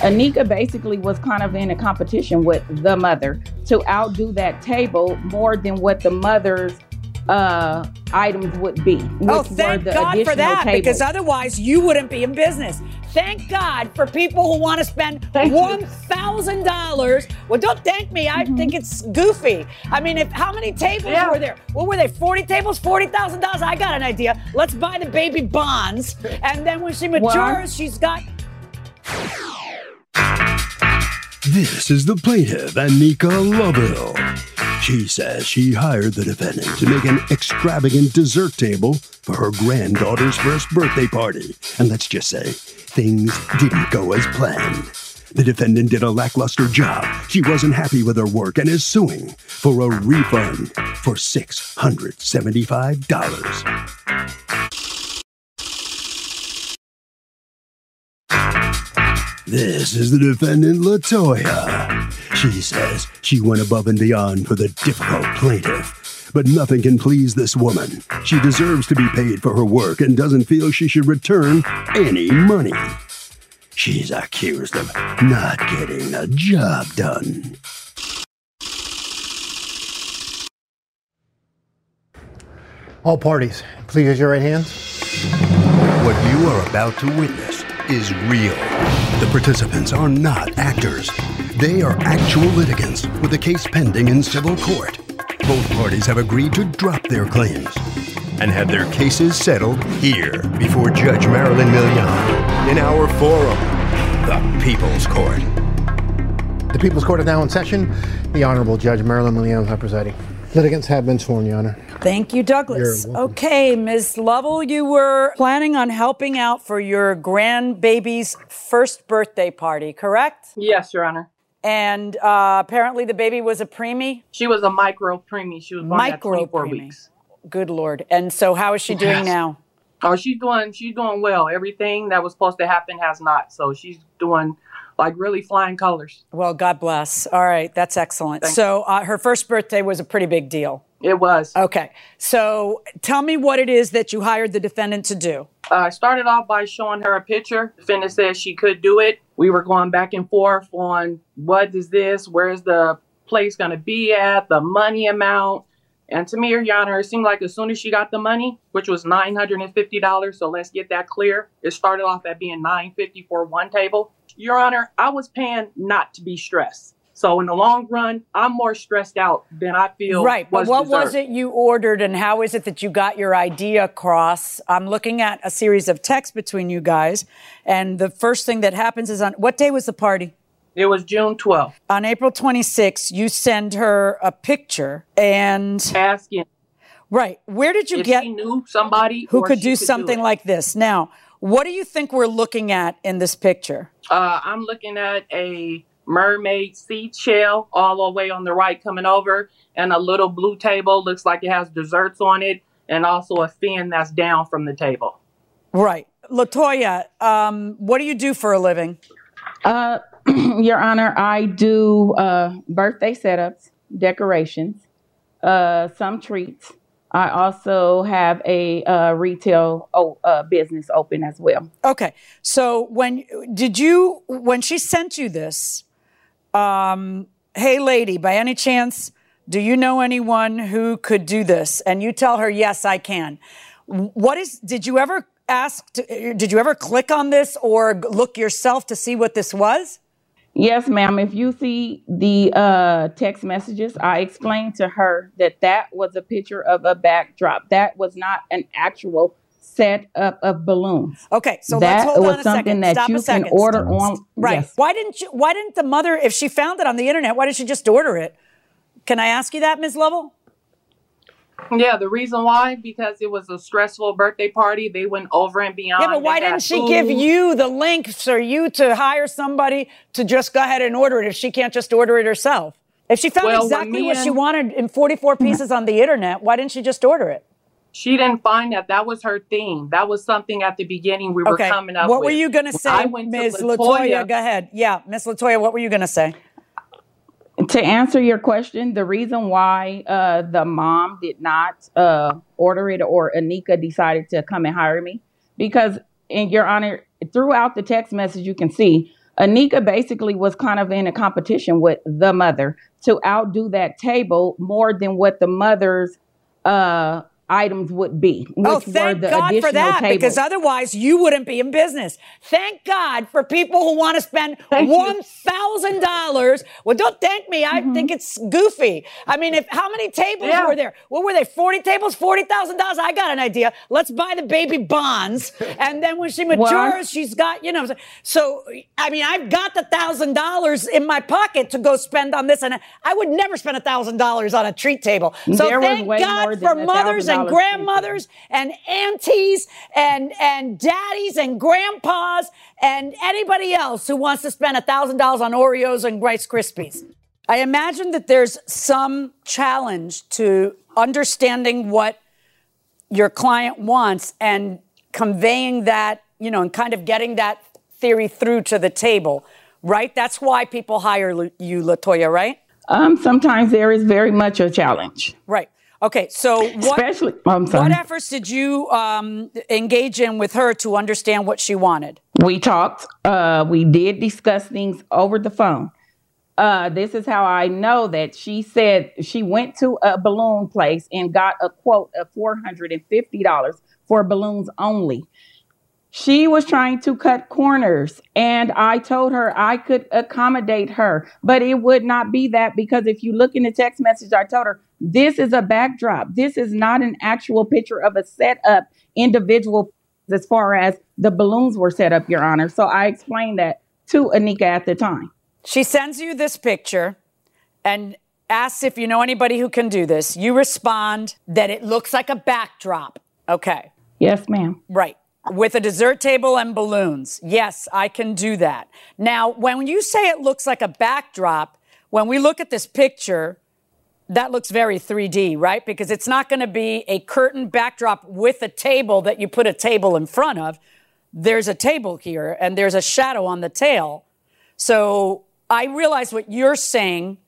Anika basically was kind of in a competition with the mother to outdo that table more than what the mother's uh, items would be. Oh, thank God for that, tables. because otherwise you wouldn't be in business. Thank God for people who want to spend one thousand dollars. Well, don't thank me. I mm-hmm. think it's goofy. I mean, if how many tables yeah. were there? What were they? Forty tables, forty thousand dollars. I got an idea. Let's buy the baby bonds, and then when she matures, well, she's got. This is the plaintiff, Anika Lovell. She says she hired the defendant to make an extravagant dessert table for her granddaughter's first birthday party. And let's just say, things didn't go as planned. The defendant did a lackluster job. She wasn't happy with her work and is suing for a refund for $675. This is the defendant, Latoya. She says she went above and beyond for the difficult plaintiff. But nothing can please this woman. She deserves to be paid for her work and doesn't feel she should return any money. She's accused of not getting the job done. All parties, please raise your right hands. What you are about to witness is real. The participants are not actors. They are actual litigants with a case pending in civil court. Both parties have agreed to drop their claims and have their cases settled here before Judge Marilyn Milian in our forum, the People's Court. The People's Court is now in session. The Honorable Judge Marilyn Milian is presiding. Litigants have been sworn, Your Honor. Thank you, Douglas. Okay, Ms. Lovell, you were planning on helping out for your grandbaby's first birthday party, correct? Yes, Your Honor. And uh, apparently the baby was a preemie? She was a micro preemie. She was born micro at 24 preemie. weeks. Good Lord. And so how is she doing yes. now? Oh, she's doing she's doing well. Everything that was supposed to happen has not. So she's doing like really flying colors. Well, God bless. All right, that's excellent. Thank so uh, her first birthday was a pretty big deal. It was. Okay. So tell me what it is that you hired the defendant to do. Uh, I started off by showing her a picture. The defendant said she could do it. We were going back and forth on what is this? Where's the place going to be at? The money amount. And to me, Your Honor, it seemed like as soon as she got the money, which was $950, so let's get that clear, it started off at being 950 for one table. Your Honor, I was paying not to be stressed. So in the long run, I'm more stressed out than I feel. Right. but what deserved. was it you ordered and how is it that you got your idea across? I'm looking at a series of texts between you guys. And the first thing that happens is on what day was the party? It was June 12th. On April 26th, you send her a picture and asking. Right. Where did you if get knew somebody who could do could something do like this? Now, what do you think we're looking at in this picture? Uh, I'm looking at a mermaid seashell all the way on the right coming over, and a little blue table. Looks like it has desserts on it, and also a fin that's down from the table. Right. Latoya, um, what do you do for a living? Uh, Your Honor, I do uh, birthday setups, decorations, uh, some treats. I also have a uh, retail oh, uh, business open as well. Okay, so when did you when she sent you this? Um, hey, lady, by any chance, do you know anyone who could do this? And you tell her, yes, I can. What is? Did you ever ask? To, did you ever click on this or look yourself to see what this was? Yes, ma'am. If you see the uh, text messages, I explained to her that that was a picture of a backdrop. That was not an actual set up of balloons. Okay, so that let's hold was on a something second. that Stop you a can second. order on. Right. Yes. Why didn't you? Why didn't the mother, if she found it on the internet, why didn't she just order it? Can I ask you that, Ms. Lovell? Yeah, the reason why because it was a stressful birthday party. They went over and beyond. Yeah, but why didn't she give you the link for you to hire somebody to just go ahead and order it if she can't just order it herself? If she found Well, exactly me what she wanted in 44 pieces on the internet, why didn't she just order it? She didn't find that. That was her theme. That was something at the beginning we were Okay. coming up What with. were you going to say, I to Ms. Latoya- Latoya? Go ahead. Yeah, Ms. Latoya, what were you going to say? To answer your question, the reason why uh, the mom did not uh, order it or Anika decided to come and hire me, because in your honor, throughout the text message, you can see Anika basically was kind of in a competition with the mother to outdo that table more than what the mother's uh, items would be, oh, which oh, thank God for that, tables. because otherwise you wouldn't be in business. Thank God for people who want to spend one thousand dollars. Well, don't thank me. I think it's goofy. I mean, if how many tables Yeah. were there? What were they? Forty tables, forty thousand dollars. I got an idea. Let's buy the baby bonds, and then when she matures, Well- she's got you know. So I mean, I've got the thousand dollars in my pocket to go spend on this, and I would never spend a thousand dollars on a treat table. So thank God for mothers and $1,000 grandmothers and aunties and and daddies and grandpas and anybody else who wants to spend a thousand dollars on Oreos and Rice Krispies. I imagine that there's some challenge to understanding what your client wants and conveying that, you know, and kind of getting that theory through to the table, right? That's why people hire you, Latoya, right? um, sometimes there is very much a challenge, Right. Okay. So what? especially. I'm sorry. What efforts did you um, engage in with her to understand what she wanted? We talked. Uh, we did discuss things over the phone. Uh, this is how I know that she said she went to a balloon place and got a quote of four hundred and fifty dollars for balloons only. She was trying to cut corners, and I told her I could accommodate her, but it would not be that because if you look in the text message, I told her this is a backdrop. This is not an actual picture of a set up individual as far as the balloons were set up, Your Honor. So I explained that to Anika at the time. She sends you this picture and asks if you know anybody who can do this. You respond that it looks like a backdrop. Okay. Yes, ma'am. Right. With a dessert table and balloons. Yes, I can do that. Now, when you say it looks like a backdrop, when we look at this picture, that looks very 3D, right? Because it's not going to be a curtain backdrop with a table that you put a table in front of. There's a table here and there's a shadow on the tail. So I realize what you're saying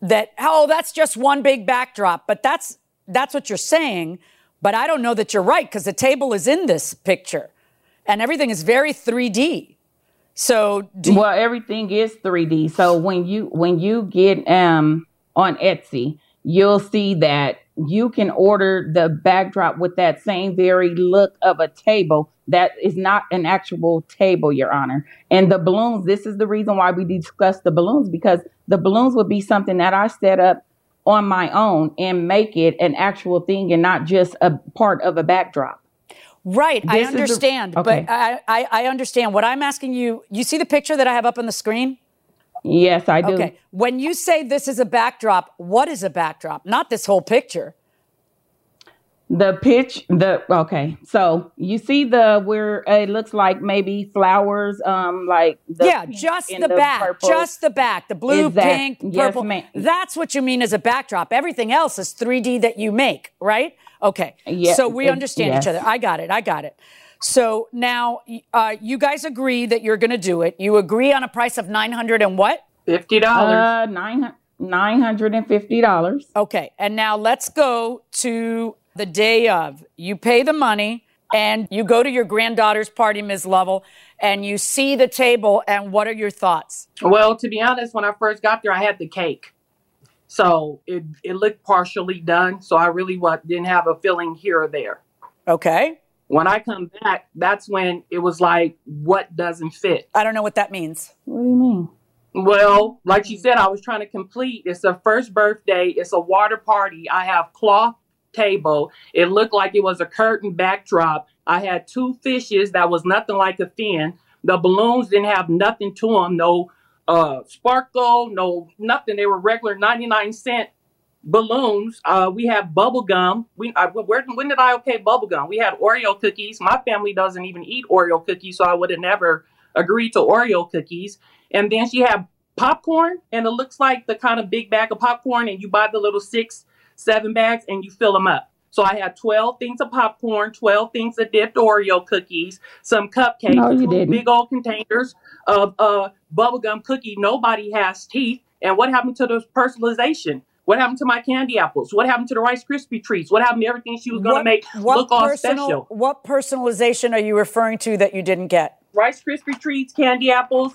that, oh, that's just one big backdrop, but that's, that's what you're saying. But I don't know that you're right because the table is in this picture and everything is very 3D. So Well, everything is 3D. So when you when you get um on Etsy, you'll see that you can order the backdrop with that same very look of a table that is not an actual table, Your Honor. And the balloons, this is the reason why we discussed the balloons because the balloons would be something that I set up on my own and make it an actual thing and not just a part of a backdrop. Right, I This is the- understand, okay. but I, I, I understand. What I'm asking you, you see the picture that I have up on the screen? Yes, I do. Okay. When you say this is a backdrop, what is a backdrop? Not this whole picture. The pitch, the okay. So you see the where it looks like maybe flowers, um, like the yeah, just and the, back, purple. just the back, the blue, Is that- pink, yes, purple. ma'am. That's what you mean as a backdrop. Everything else is 3D that you make, right? Okay. Yeah, so we it- understand each other. I got it. I got it. So now uh, you guys agree that you're going to do it. You agree on a price of 900 and what? Fifty dollars. uh nine nine hundred and fifty dollars. Okay. And now let's go to the day of. You pay the money and you go to your granddaughter's party, Ms. Lovell, and you see the table. And what are your thoughts? well, to be honest, when I first got there, I had the cake, so it it looked partially done. So I really wa- didn't have a feeling here or there. Okay. When I come back, that's when it was like, what doesn't fit? I don't know what that means. What do you mean? Well, like you said, I was trying to complete. It's a first birthday. It's a water party. I have cloth table. It looked like it was a curtain backdrop. I had two fishes that was nothing like a fin. The balloons didn't have nothing to them. No uh, sparkle, no nothing. They were regular 99 cent balloons. Uh, we had bubble gum. We I, where, when did I okay bubble gum? We had Oreo cookies. My family doesn't even eat Oreo cookies, so I would have never agreed to Oreo cookies. And then she had popcorn, and it looks like the kind of big bag of popcorn, and you buy the little six, seven bags, and you fill them up. So I had 12 things of popcorn, 12 things of dipped Oreo cookies, some cupcakes, No, two big old containers of uh, bubblegum cookie. Nobody has teeth. And what happened to the personalization? What happened to my candy apples? What happened to the Rice Krispie treats? What happened to everything she was going to make look all personal, special? What personalization are you referring to that you didn't get? Rice Krispie treats, candy apples,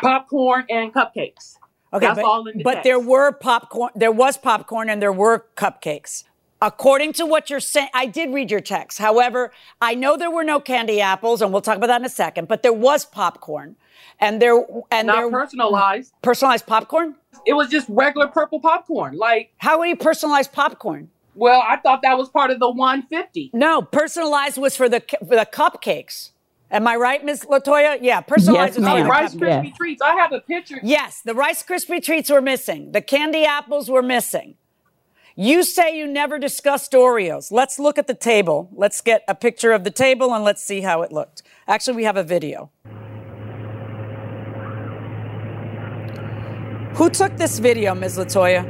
popcorn, and cupcakes. Okay, That's but, all in the but text. there were popcorn. There was popcorn and there were cupcakes. According to what you're saying, I did read your text. However, I know there were no candy apples, and we'll talk about that in a second. But there was popcorn, and there and Not there personalized. personalized popcorn. It was just regular purple popcorn. Like, How would you personalize popcorn? well, I thought that was part of the 150. No, personalized was for the for the cupcakes. Am I right, Ms. Latoya? Yeah, personalized Yes, was No, the Rice cupcakes. Yes. Krispie treats. I have a picture. Yes, the Rice Krispie treats were missing. The candy apples were missing. You say you never discussed Oreos. Let's look at the table. Let's get a picture of the table and let's see how it looked. Actually, we have a video. Who took this video, Ms. Latoya?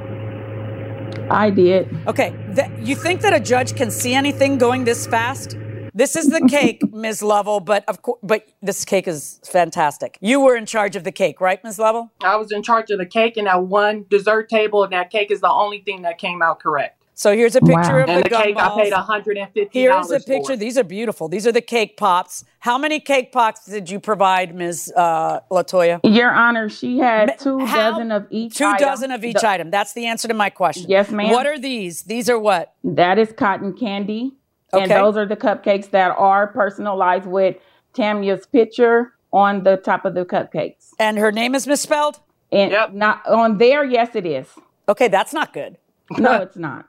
I did. Okay, th- you think that a judge can see anything going this fast? This is the cake, Ms. Lovell, but of course, but this cake is fantastic. You were in charge of the cake, right, Ms. Lovell? I was in charge of the cake and that one dessert table, and that cake is the only thing that came out correct. So here's a picture Wow. of And the the cake, I paid $150. Here's a for. picture. These are beautiful. These are the cake pops. How many cake pops did you provide, Ms. Uh, Latoya? Your Honor, she had two How- dozen of each. Two item. dozen of each The- item. That's the answer to my question. Yes, ma'am. What are these? These are what? That is cotton candy. And those are the cupcakes that are personalized with Tamia's picture on the top of the cupcakes. And her name is misspelled? And Yep. not on there, yes it is. Okay, that's not good. No, it's not.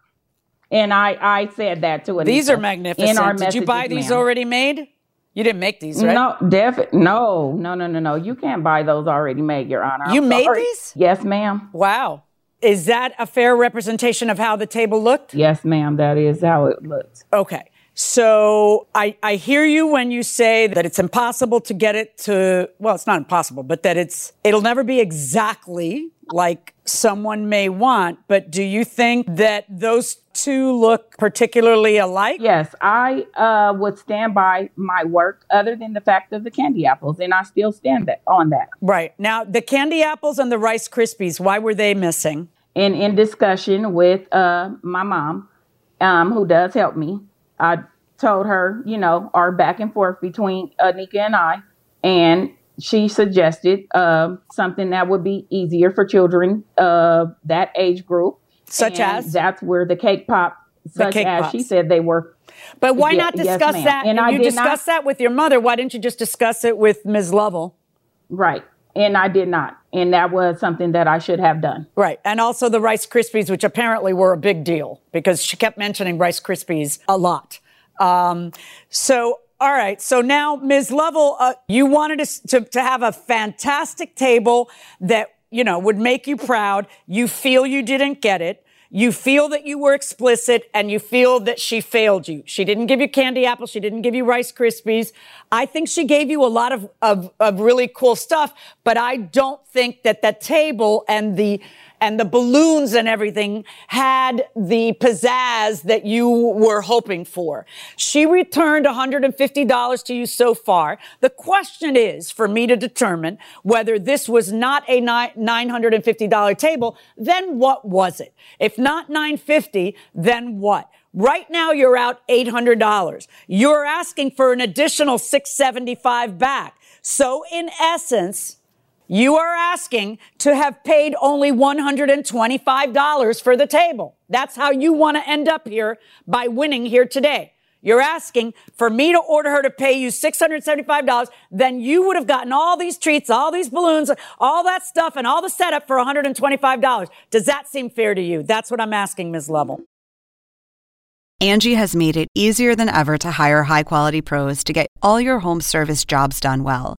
And I I said that to Anita. These are magnificent. In our Did you buy these ma'am. already made? You didn't make these, right? No, def no, no, no, no, no. You can't buy those already made, Your Honor. I'm You made sorry. these? Yes, ma'am. Wow. Is that a fair representation of how the table looked? Yes, ma'am. That is how it looks. Okay. So I, I hear you when you say that it's impossible to get it to, well, it's not impossible, but that it's, it'll never be exactly like someone may want. But do you think that those two look particularly alike? Yes, I uh, would stand by my work, other than the fact of the candy apples, and I still stand that, on that. Right. Now, the candy apples and the Rice Krispies, why were they missing? And in discussion with uh, my mom, um, who does help me, I told her, you know, our back and forth between Anika and I, and she suggested um something that would be easier for children of that age group. Such And as? that's where the cake pop, such cake as pops. she said they were. But why Ye- not discuss ma'am. that? And If I you discuss that with your mother. Why didn't you just discuss it with Ms. Lovell? Right. And I did not. And that was something that I should have done. Right. And also the Rice Krispies, which apparently were a big deal because she kept mentioning Rice Krispies a lot. Um, so, all right. So now, Ms. Lovell, uh, you wanted us to, to have a fantastic table that, you know, would make you proud. You feel you didn't get it. You feel that you were explicit and you feel that she failed you. She didn't give you candy apples. She didn't give you Rice Krispies. I think she gave you a lot of, of, of really cool stuff, but I don't think that the table and the, and the balloons and everything had the pizzazz that you were hoping for. She returned $150 to you so far. The question is for me to determine whether this was not a $950 table, then what was it? If not 950, then what? Right now you're out $800. You're asking for an additional 675 back. So in essence, you are asking to have paid only $125 for the table. That's how you want to end up here by winning here today. You're asking for me to order her to pay you $675. Then you would have gotten all these treats, all these balloons, all that stuff, and all the setup for $125. Does that seem fair to you? That's what I'm asking, Ms. Lovell. Angie has made it easier than ever to hire high quality pros to get all your home service jobs done well.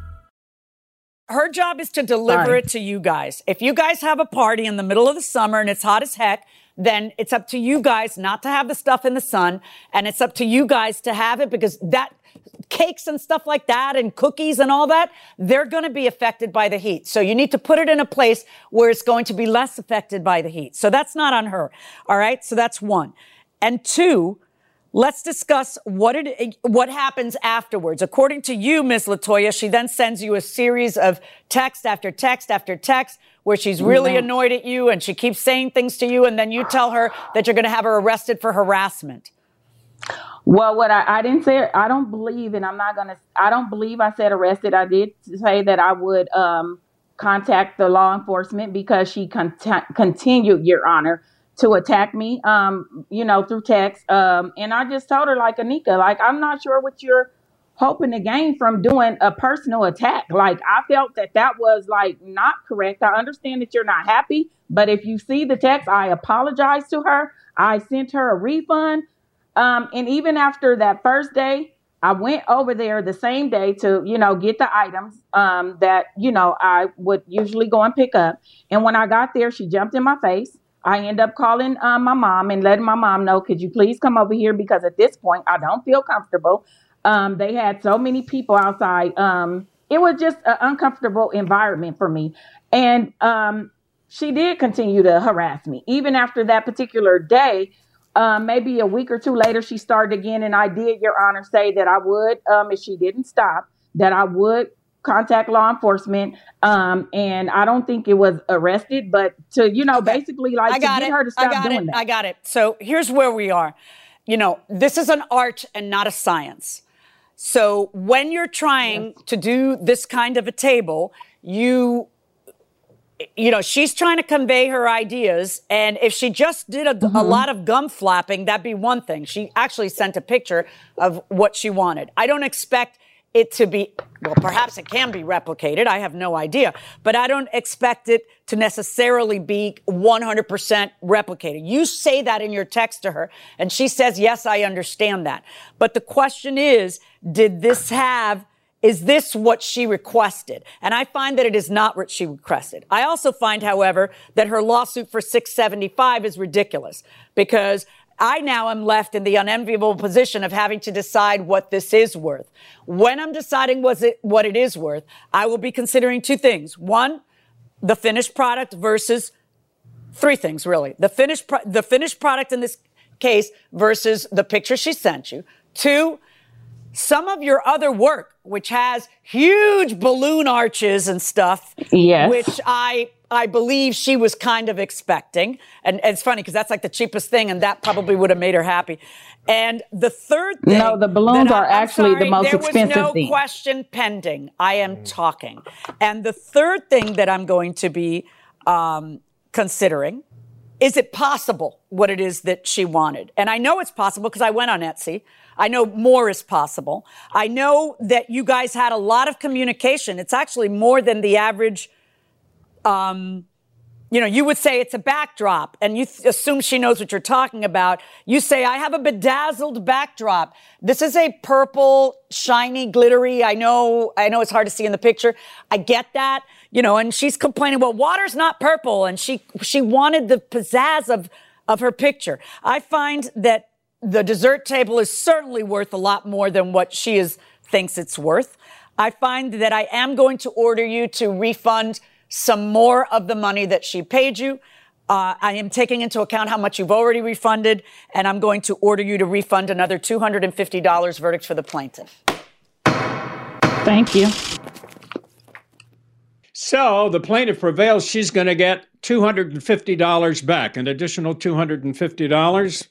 her job is to deliver Sorry. it to you guys. If you guys have a party in the middle of the summer and it's hot as heck, then it's up to you guys not to have the stuff in the sun and it's up to you guys to have it because that cakes and stuff like that and cookies and all that, they're going to be affected by the heat. So you need to put it in a place where it's going to be less affected by the heat. So that's not on her. All right. So that's one. And two, Let's discuss what it what happens afterwards. According to you, Ms. Latoya, she then sends you a series of text after text after text where she's really annoyed at you and she keeps saying things to you, and then you tell her that you're going to have her arrested for harassment. Well, what I, I didn't say, I don't believe, and I'm not going to, I don't believe I said arrested. I did say that I would um, contact the law enforcement because she con- continued, Your Honor, to attack me, um, you know, through text. Um, and I just told her, like, Anika, like, I'm not sure what you're hoping to gain from doing a personal attack. Like, I felt that that was, like, not correct. I understand that you're not happy, but if you see the text, I apologize to her. I sent her a refund. Um, and even after that first day, I went over there the same day to, you know, get the items um, that, you know, I would usually go and pick up. And when I got there, she jumped in my face. I end up calling um, my mom and letting my mom know, could you please come over here? Because at this point, I don't feel comfortable. Um, they had so many people outside. Um, it was just an uncomfortable environment for me. And um, she did continue to harass me. Even after that particular day, um, maybe a week or two later, she started again. And I did, Your Honor, say that I would, um, if she didn't stop, that I would contact law enforcement. Um, and I don't think it was arrested, but to, you know, basically like I got to get it. her to stop I got doing it. that. I got it. So here's where we are. You know, this is an art and not a science. So when you're trying yes. to do this kind of a table, you you know, she's trying to convey her ideas. And if she just did a, mm-hmm. a, lot of gum flapping, that'd be one thing. She actually sent a picture of what she wanted. I don't expect it to be, well, perhaps it can be replicated. I have no idea, but I don't expect it to necessarily be 100% replicated. You say that in your text to her and she says, yes, I understand that. But the question is, did this have is this what she requested? And I find that it is not what she requested. I also find, however, that her lawsuit for 675 is ridiculous because I now am left in the unenviable position of having to decide what this is worth. When I'm deciding was it, what it is worth, I will be considering two things. One, the finished product versus three things really. The finished, pro- the finished product in this case versus the picture she sent you. Two, some of your other work, which has huge balloon arches and stuff, yes. which I I believe she was kind of expecting. And, and it's funny because that's like the cheapest thing, and that probably would have made her happy. And the third thing. No, the balloons I, are actually sorry, the most there expensive was no thing. question pending. I am talking. And the third thing that I'm going to be um, considering is it possible what it is that she wanted? And I know it's possible because I went on Etsy. I know more is possible. I know that you guys had a lot of communication. It's actually more than the average um, you know, you would say it's a backdrop and you th- assume she knows what you're talking about. You say, I have a bedazzled backdrop. This is a purple, shiny, glittery. I know, I know it's hard to see in the picture. I get that, you know, and she's complaining, well, water's not purple. And she, she wanted the pizzazz of, of her picture. I find that the dessert table is certainly worth a lot more than what she is, thinks it's worth. I find that I am going to order you to refund some more of the money that she paid you. Uh, I am taking into account how much you've already refunded, and I'm going to order you to refund another $250 verdict for the plaintiff. Thank you. So the plaintiff prevails. She's going to get $250 back, an additional $250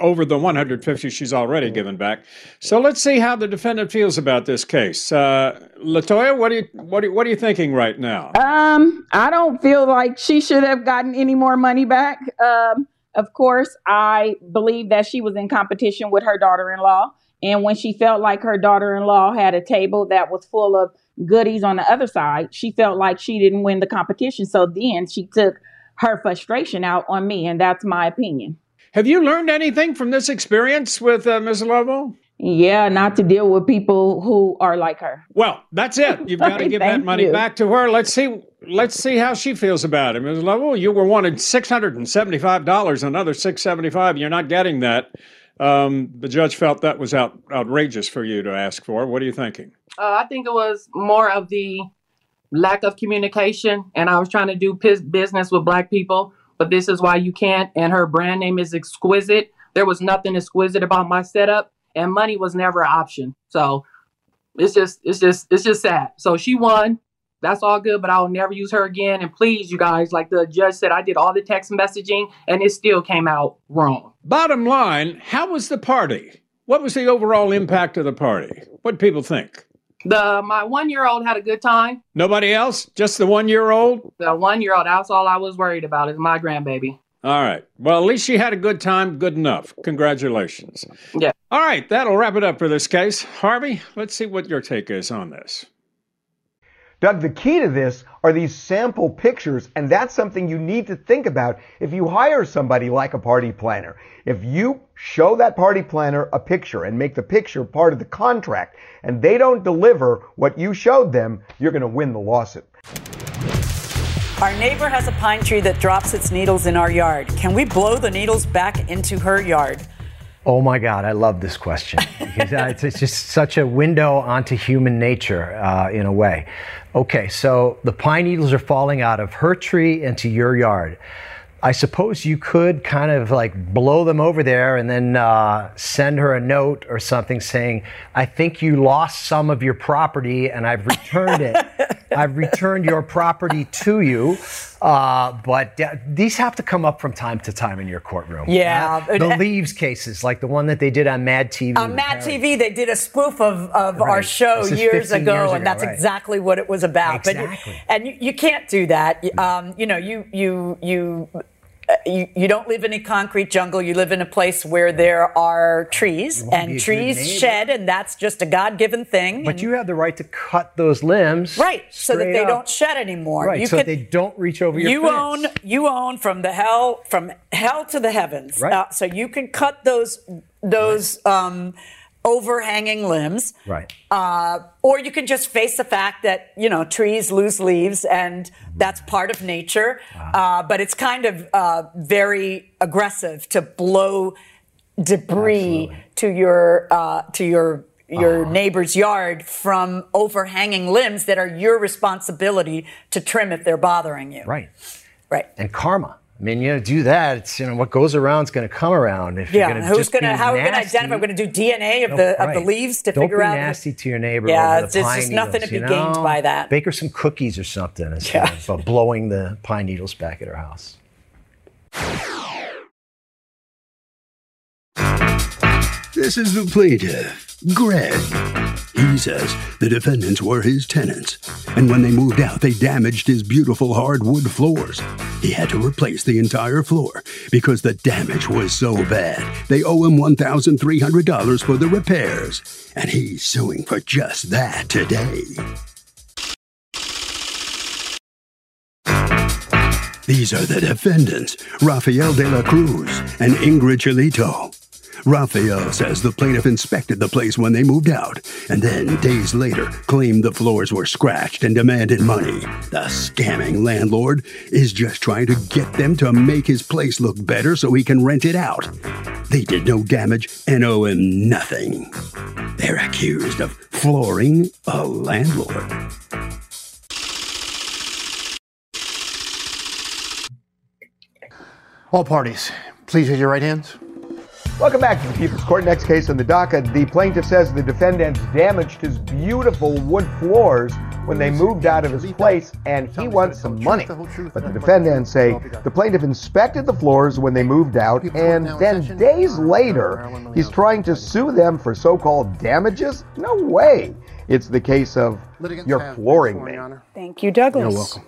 over the 150 she's already given back. So let's see how the defendant feels about this case. Uh, Latoya, what are you what are, what are you thinking right now? Um, I don't feel like she should have gotten any more money back. Um, of course, I believe that she was in competition with her daughter-in-law, and when she felt like her daughter-in-law had a table that was full of goodies on the other side, she felt like she didn't win the competition. So then she took her frustration out on me, and that's my opinion. Have you learned anything from this experience with uh, Ms. Lovo? Yeah, not to deal with people who are like her. Well, that's it. You've got to give that money you. back to her. Let's see. Let's see how she feels about it, Ms. Lovo. You were wanted six hundred and seventy-five dollars. Another six seventy-five. You're not getting that. Um, the judge felt that was out, outrageous for you to ask for. What are you thinking? Uh, I think it was more of the lack of communication, and I was trying to do pis- business with black people but this is why you can't. And her brand name is Exquisite. There was nothing exquisite about my setup, and money was never an option. So it's just, it's just, it's just sad. So she won. That's all good, but I'll never use her again. And please, you guys, like the judge said, I did all the text messaging, and it still came out wrong. Bottom line, how was the party? What was the overall impact of the party? What people think? The my one year old had a good time. Nobody else? Just the one year old? The one year old. That's all I was worried about. Is my grandbaby. All right. Well, at least she had a good time. Good enough. Congratulations. Yeah. All right. That'll wrap it up for this case. Harvey, let's see what your take is on this. Doug, the key to this are these sample pictures, and that's something you need to think about if you hire somebody like a party planner. If you show that party planner a picture and make the picture part of the contract, and they don't deliver what you showed them, you're going to win the lawsuit. Our neighbor has a pine tree that drops its needles in our yard. Can we blow the needles back into her yard? Oh my God, I love this question because uh, it's, it's, just such a window onto human nature uh, in a way. Okay, so the pine needles are falling out of her tree into your yard. I suppose you could kind of like blow them over there and then uh, send her a note or something saying, I think you lost some of your property and I've returned it. I've returned your property to you. Uh, but uh, these have to come up from time to time in your courtroom. Yeah. Uh, the leaves cases, like the one that they did on Mad TV. On Mad TV, they did a spoof of, of right. our show years ago, years ago, and that's right. exactly what it was about. Exactly. But, and you, you can't do that. Um, you know, you, you, you, you, you don't live in a concrete jungle. You live in a place where there are trees, and trees shed, and that's just a God given thing. But you have the right to cut those limbs, right, so that they up. don't shed anymore. Right, you so they don't reach over your you fence. own you own from the hell from hell to the heavens. Right. Uh, so you can cut those those. Um, overhanging limbs. Right. Uh, or you can just face the fact that, you know, trees lose leaves and that's part of nature. Uh, but it's kind of uh, very aggressive to blow debris Absolutely. to your, uh, to your, your neighbor's yard from overhanging limbs that are your responsibility to trim if they're bothering you. Right. Right. And karma. I mean, you know, do that. It's you know what goes around is going to come around. If Yeah, you're gonna who's just gonna be how are we gonna nasty- identify? We're gonna do DNA of No, the of the leaves to Don't figure be nasty to your neighbor. Yeah, it's- just nothing to be gained know? by that. Bake her some cookies or something instead Yeah. of uh, blowing the pine needles back at her house. This is the plaintiff, Greg. He says the defendants were his tenants, and when they moved out, they damaged his beautiful hardwood floors. He had to replace the entire floor because the damage was so bad. They owe him $1,300 for the repairs, and he's suing for just that today. These are the defendants, Rafael de la Cruz and Ingrid Chilito. Rafael says the plaintiff inspected the place when they moved out, and then days later claimed the floors were scratched and demanded money. The scamming landlord is just trying to get them to make his place look better so he can rent it out. They did no damage and owe him nothing. They're accused of flooring a landlord. All parties, please raise your right hands. Welcome back to the People's Court. Next case on the docket. The plaintiff says the defendants damaged his beautiful wood floors when they moved out of his place and he wants some money. But the defendants say the plaintiff inspected the floors when they moved out and then days later he's trying to sue them for so called damages? No way. It's the case of your flooring me. Thank you, Douglas. You're welcome.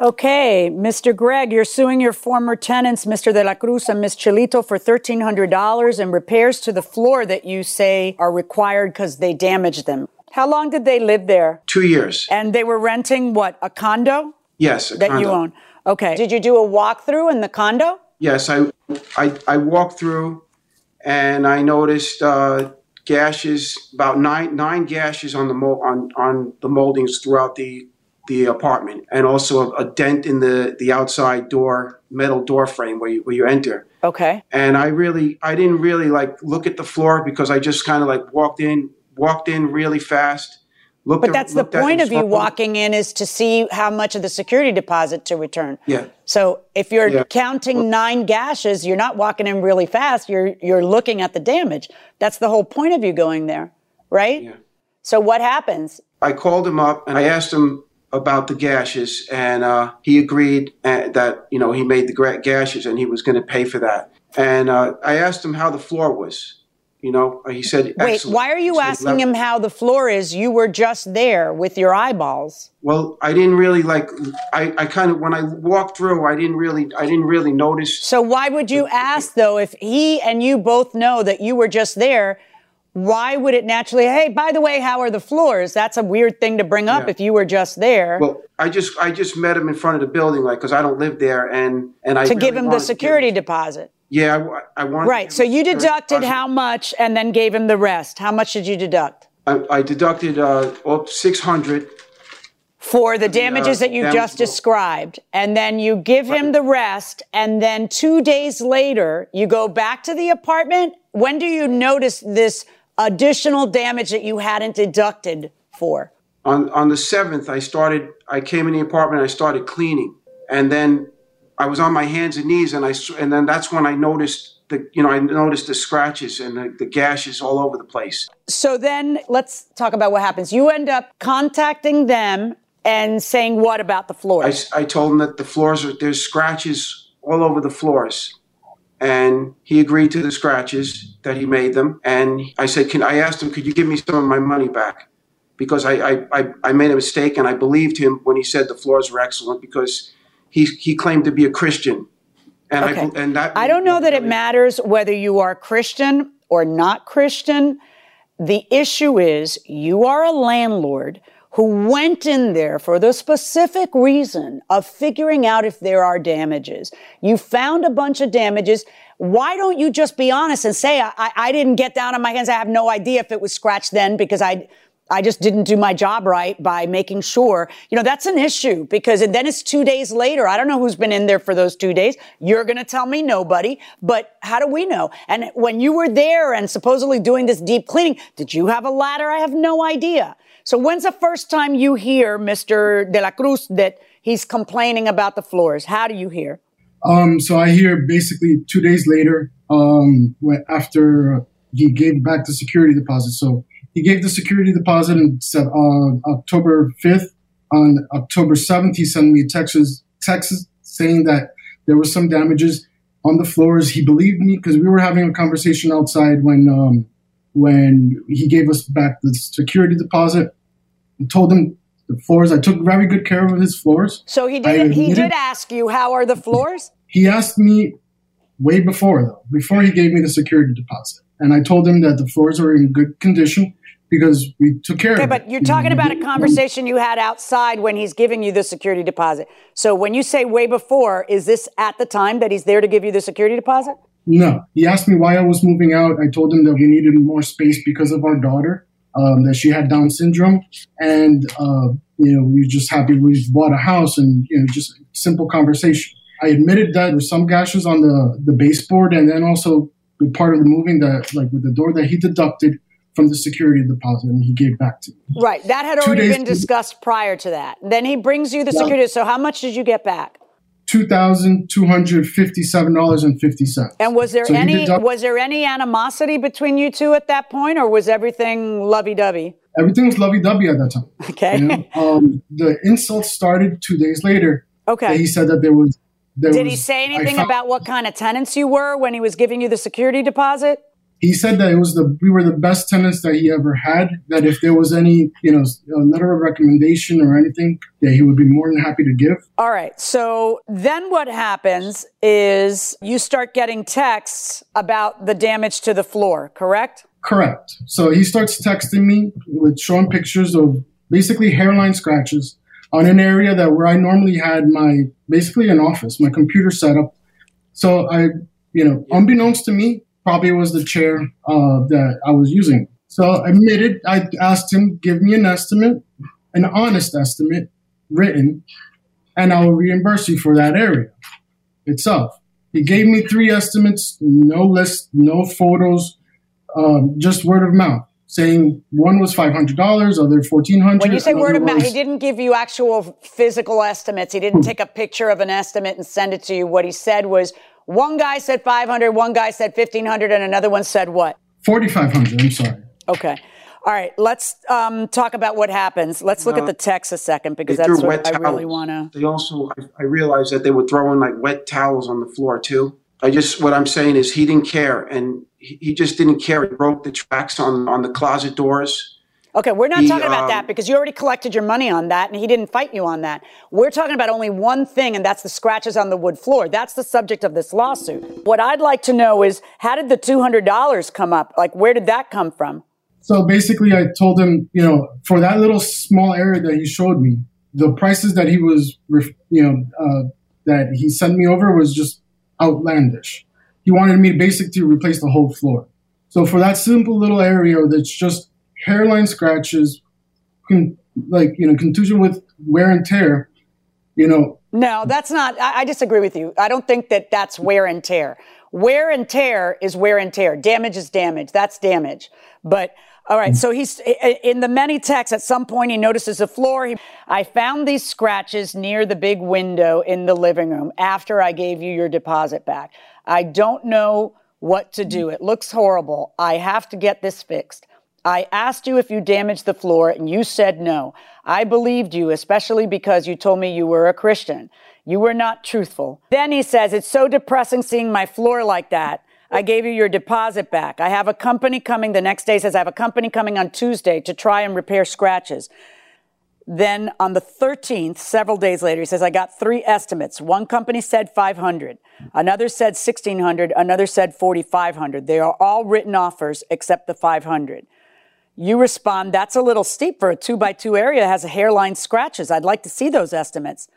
Okay, Mr. Gregg, you're suing your former tenants, Mr. De La Cruz and Ms. Chilito, for $1,300 in repairs to the floor that you say are required because they damaged them. How long did they live there? Two years. And they were renting what, a condo Yes, a condo. that you own? Okay. Did you do a walkthrough in the condo? Yes, I, I, I walked through and I noticed uh, gashes, about nine nine gashes on the mo- on on the moldings throughout the the apartment, and also a, a dent in the the outside door metal door frame where you where you enter. Okay. And I really I didn't really like look at the floor because I just kind of like walked in walked in really fast. Looked But at- that's the looked point of you walking in is to see how much of the security deposit to return. Yeah. So if you're Yeah. counting nine gashes, you're not walking in really fast. You're you're looking at the damage. That's the whole point of you going there, right? Yeah. So what happens? I called him up and I asked him about the gashes, and uh, he agreed uh, that you know he made the gashes and he was going to pay for that. And uh, I asked him how the floor was. You know, he said, Wait, "Excellent." why are you asking him how the floor is? You were just there with your eyeballs. Well, I didn't really like. I, I kind of when I walked through, I didn't really, I didn't really notice. So why would you ask though if he and you both know that you were just there? Why would it naturally, hey, by the way, how are the floors? That's a weird thing to bring up Yeah. if you were just there. Well, I just, I just met him in front of the building, like, because I don't live there, and and I to really give him the security deposit. Yeah, I, I wanted. Right. So you deducted how much and then gave him the rest. How much did you deduct? I, I deducted uh, six hundred. For the damages that you just described. And then you give him the rest. And then two days later, you go back to the apartment. When do you notice this additional damage that you hadn't deducted for? on on the seventh, I started. I came in the apartment. I started cleaning, and then I was on my hands and knees, and I and then that's when I noticed the you know I noticed the scratches and the, the gashes all over the place. So then let's talk about what happens. You end up contacting them and saying what about the I, floors? s- I told them that the floors are there's scratches all over the floors, and he agreed to the scratches that he made them. And I said, can I asked him, could you give me some of my money back? Because I I, I, I made a mistake, and I believed him when he said the floors were excellent because he he claimed to be a Christian. And Okay. I and that I don't know that it matters whether you are Christian or not Christian. The issue is you are a landlord who went in there for the specific reason of figuring out if there are damages. You found a bunch of damages. Why don't you just be honest and say, I, I- didn't get down on my hands. I have no idea if it was scratched then because I, I just didn't do my job right by making sure. You know, that's an issue because and then it's two days later. I don't know who's been in there for those two days. You're going to tell me nobody, but how do we know? And when you were there and supposedly doing this deep cleaning, did you have a ladder? I have no idea. So when's the first time you hear Mr. De La Cruz that he's complaining about the floors? How do you hear? Um, so I hear basically two days later, um, after he gave back the security deposit. So he gave the security deposit on uh, October 5th. On October 7th, he sent me a text, text saying that there were some damages on the floors. He believed me because we were having a conversation outside when um, when he gave us back the security deposit. I told him the floors. I took very good care of his floors. So he I did. He did ask you how are the floors. he asked me way before though before he gave me the security deposit and i told him that the floors are in good condition because we took care Okay, of it. but you're talking about a conversation you had outside when he's giving you the security deposit. So when you say way before, is this at the time that he's there to give you the security deposit? No, he asked me why I was moving out. I told him that we needed more space because of our daughter, um, that she had Down syndrome, and uh, you know we were just happy we bought a house, and you know just simple conversation. I admitted that there were some gashes on the the baseboard, and then also the part of the moving that like with the door that he deducted from the security deposit, and he gave back to me. Right. That had Two already been discussed prior to that. Then he brings you the Yeah. security. So how much did you get back? Two thousand two hundred fifty-seven dollars and fifty cents. And was there So any deduct- was there any animosity between you two at that point, or was everything lovey dovey? Everything was lovey-dovey at that time. Okay. You know? um, the insult started two days later. Okay. He said that there was. There Did was, he say anything found- about what kind of tenants you were when he was giving you the security deposit? He said that it was the we were the best tenants that he ever had. That if there was any you know a letter of recommendation or anything, that he would be more than happy to give. All right. So then what happens is you start getting texts about the damage to the floor, correct? Correct. So he starts texting me with showing pictures of basically hairline scratches on an area that where I normally had my basically an office, my computer setup. So I, you know, unbeknownst to me, probably was the chair uh, that I was using. So I admitted, I asked him, give me an estimate, an honest estimate, written, and I will reimburse you for that area itself. He gave me three estimates, no list, no photos, um, just word of mouth, saying one was five hundred dollars, other fourteen hundred. When you say word of mouth, he didn't give you actual physical estimates. He didn't take a picture of an estimate and send it to you. What he said was one guy said 500, one guy said 1500, and another one said what? forty five hundred. I'm sorry. Okay. All right. Let's um, talk about what happens. Let's look at the text a second because that's what wet I really want to. They also, I, I realized that they were throwing like wet towels on the floor too. I just, what I'm saying is he didn't care and he, he just didn't care. He broke the tracks on, on the closet doors. Okay, we're not He, talking about um, that because you already collected your money on that and he didn't fight you on that. We're talking about only one thing, and that's the scratches on the wood floor. That's the subject of this lawsuit. What I'd like to know is how did the $200 come up? Like, where did that come from? So basically, I told him, you know, for that little small area that he showed me, the prices that he was, you know, uh, that he sent me over was just outlandish. He wanted me to basically to replace the whole floor. So for that simple little area that's just hairline scratches, con- like you know, contusion with wear and tear, you know, No, that's not. I, I disagree with you. I don't think that that's wear and tear. Wear and tear is wear and tear. Damage is damage. That's damage. But all right. So he's in the many texts. At some point, he notices the floor. He, I found these scratches near the big window in the living room after I gave you your deposit back. I don't know what to do. It looks horrible. I have to get this fixed. I asked you if you damaged the floor and you said no. I believed you, especially because you told me you were a Christian. You were not truthful. Then he says, It's so depressing seeing my floor like that. I gave you your deposit back. I have a company coming the next day, says, I have a company coming on Tuesday to try and repair scratches. Then on the 13th, several days later, he says, I got three estimates. One company said 500, another said 1600, another said 4500. They are all written offers except the 500. You respond, that's a little steep for a two by two area that has a hairline scratches. I'd like to see those estimates.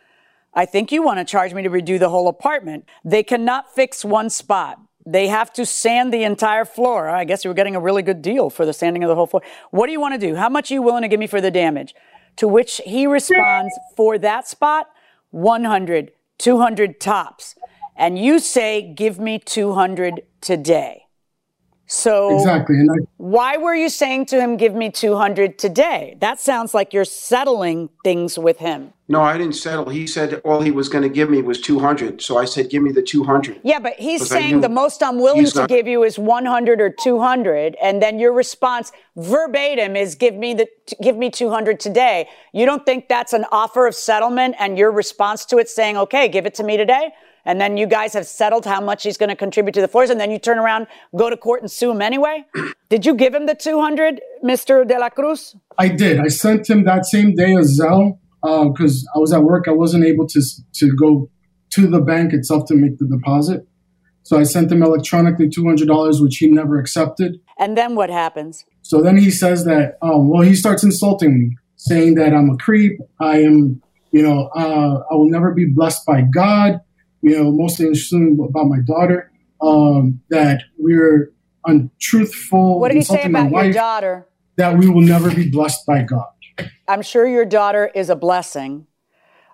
I think you want to charge me to redo the whole apartment. They cannot fix one spot. They have to sand the entire floor. I guess you were getting a really good deal for the sanding of the whole floor. What do you want to do? How much are you willing to give me for the damage? To which he responds, for that spot, 100, 200 tops. And you say, give me 200 today. So exactly. And I, why were you saying to him, give me 200 today? That sounds like you're settling things with him. No, I didn't settle. He said all he was going to give me was 200. So I said, give me the 200. Yeah, but he's saying the most I'm willing to not- give you is 100 or 200, and then your response verbatim is give me the give me 200 today. You don't think that's an offer of settlement, and your response to it saying, okay, give it to me today, and then you guys have settled how much he's going to contribute to the force. and then you turn around, go to court, and sue him anyway. Did you give him the 200, Mr. De La Cruz? I did. I sent him that same day a Zelle because I was at work. I wasn't able to to go to the bank itself to make the deposit. So I sent him electronically two hundred dollars, which he never accepted. And then what happens? So then he says that, um, well, he starts insulting me, saying that I'm a creep. I am, you know, uh, I will never be blessed by God. You know, mostly interesting about my daughter. Um, that we're untruthful. What did he say about your wife, daughter? That we will never be blessed by God. I'm sure your daughter is a blessing,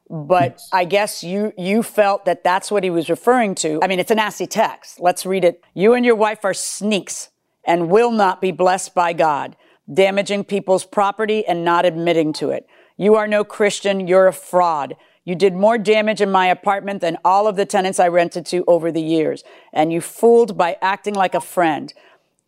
but I guess you you felt that that's what he was referring to. I mean, it's a nasty text. Let's read it. You and your wife are sneaks and will not be blessed by God, damaging people's property and not admitting to it. You are no Christian, you're a fraud. You did more damage in my apartment than all of the tenants I rented to over the years, and you fooled by acting like a friend.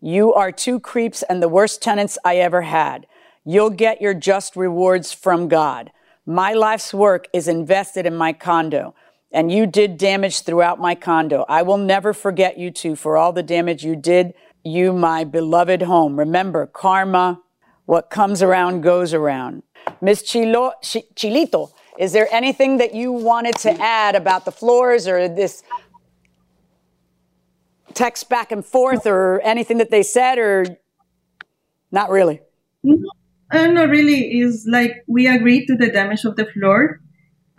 You are two creeps and the worst tenants I ever had. You'll get your just rewards from God. My life's work is invested in my condo, and you did damage throughout my condo. I will never forget you two for all the damage you did, you, my beloved home. Remember, karma, what comes around goes around. Miss Chilo, Ch- Chilito, is there anything that you wanted to add about the floors or this text back and forth or anything that they said or not really? Uh, not really. Is like we agreed to the damage of the floor,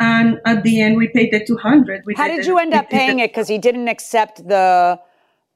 and at the end we paid the two hundred. How did you end up paying it? Because he didn't accept the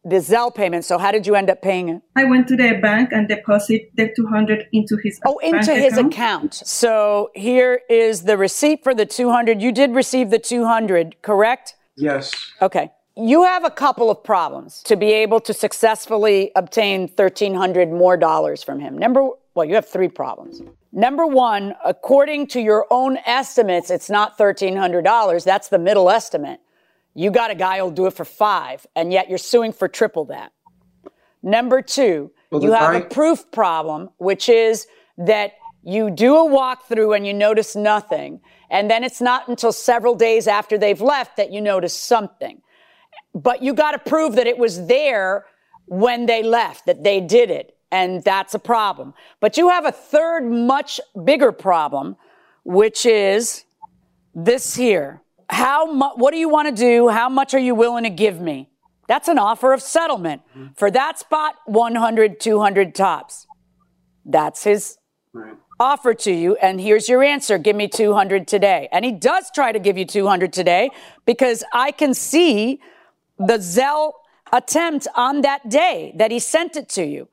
the Zelle payment. So how did you end up paying it? I went to the bank and deposit the two hundred into his Oh, into his account. So here is the receipt for the 200. You did receive the 200, correct? Yes. Okay. You have a couple of problems to be able to successfully obtain 1300 more dollars from him. Number well, you have three problems. Number 1, according to your own estimates, it's not $1300. That's the middle estimate. You got a guy who'll do it for 5 and yet you're suing for triple that. Number 2, Well, you have guy- a proof problem, which is that you do a walkthrough and you notice nothing. And then it's not until several days after they've left that you notice something. But you got to prove that it was there when they left, that they did it. And that's a problem. But you have a third, much bigger problem, which is this here. How mu- what do you want to do? How much are you willing to give me? That's an offer of settlement. Mm-hmm. For that spot, 100, 200 tops. That's his offer to you. And here's your answer. Give me 200 today. And he does try to give you 200 today because I can see the Zelle attempt on that day that he sent it to you.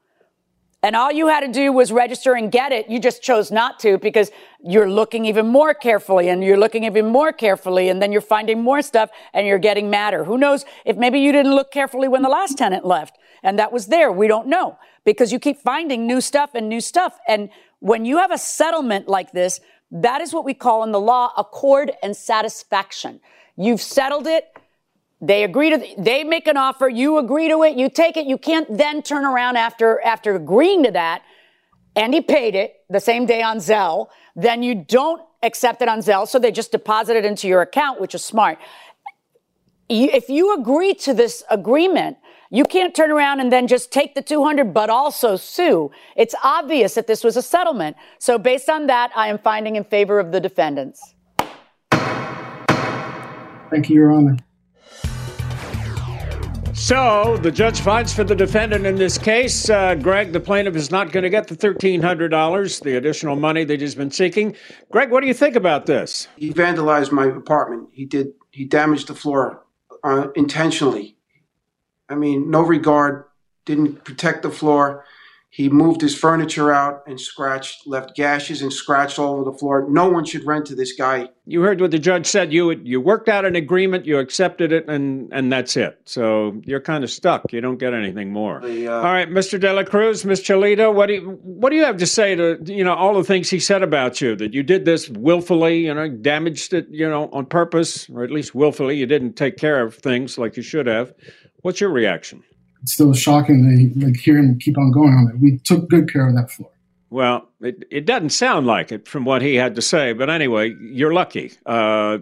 And all you had to do was register and get it. You just chose not to because you're looking even more carefully and you're looking even more carefully and then you're finding more stuff and you're getting madder. Who knows if maybe you didn't look carefully when the last tenant left and that was there. We don't know because you keep finding new stuff and new stuff. And when you have a settlement like this, that is what we call in the law accord and satisfaction. You've settled it. They agree to, they make an offer, you agree to it, you take it, you can't then turn around after, after agreeing to that, and he paid it the same day on Zelle, then you don't accept it on Zelle, so they just deposit it into your account, which is smart. If you agree to this agreement, you can't turn around and then just take the 200 but also sue. It's obvious that this was a settlement. So based on that, I am finding in favor of the defendants. Thank you, Your Honor. So the judge finds for the defendant in this case. Uh, Greg, the plaintiff, is not going to get the $1,300, the additional money that he's been seeking. Greg, what do you think about this? He vandalized my apartment. He did. He damaged the floor uh, intentionally. I mean, no regard. Didn't protect the floor. He moved his furniture out and scratched, left gashes and scratched all over the floor. No one should rent to this guy. You heard what the judge said. You you worked out an agreement, you accepted it, and and that's it. So you're kind of stuck. You don't get anything more. The, uh, all right, Mr. De La Cruz, Ms. Cholito, what do you what do you have to say to you know all the things he said about you that you did this willfully, you know, damaged it, you know, on purpose, or at least willfully. You didn't take care of things like you should have. What's your reaction? Still shocking to like hear him keep on going on it. We took good care of that floor. Well, it, it doesn't sound like it from what he had to say, but anyway, you're lucky. Uh,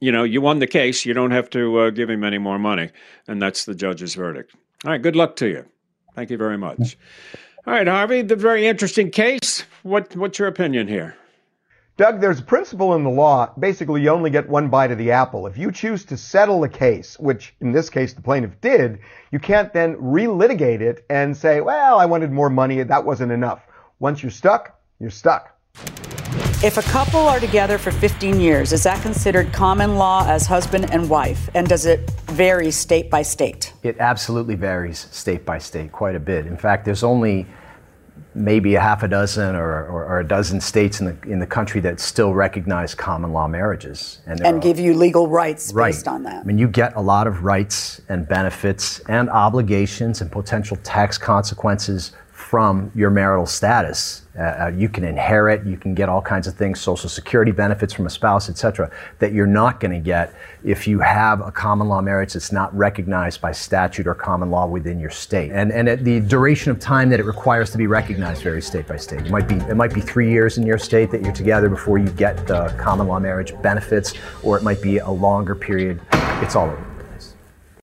you know, you won the case. You don't have to uh, give him any more money, and that's the judge's verdict. All right, good luck to you. Thank you very much. All right, Harvey, the very interesting case. What what's your opinion here? Doug, there's a principle in the law. Basically, you only get one bite of the apple. If you choose to settle a case, which in this case the plaintiff did, you can't then relitigate it and say, well, I wanted more money. That wasn't enough. Once you're stuck, you're stuck. If a couple are together for 15 years, is that considered common law as husband and wife? And does it vary state by state? It absolutely varies state by state quite a bit. In fact, there's only maybe a half a dozen or, or, or, a dozen states in the in the country that still recognize common law marriages and, and give you legal rights right. based on that. I mean, you get a lot of rights and benefits and obligations and potential tax consequences from your marital status. Uh, uh, you can inherit, you can get all kinds of things, social security benefits from a spouse, etc., that you're not going to get if you have a common law marriage that's not recognized by statute or common law within your state. And and the duration of time that it requires to be recognized varies state by state. It might be it might be three years in your state that you're together before you get the common law marriage benefits, or it might be a longer period. It's all over.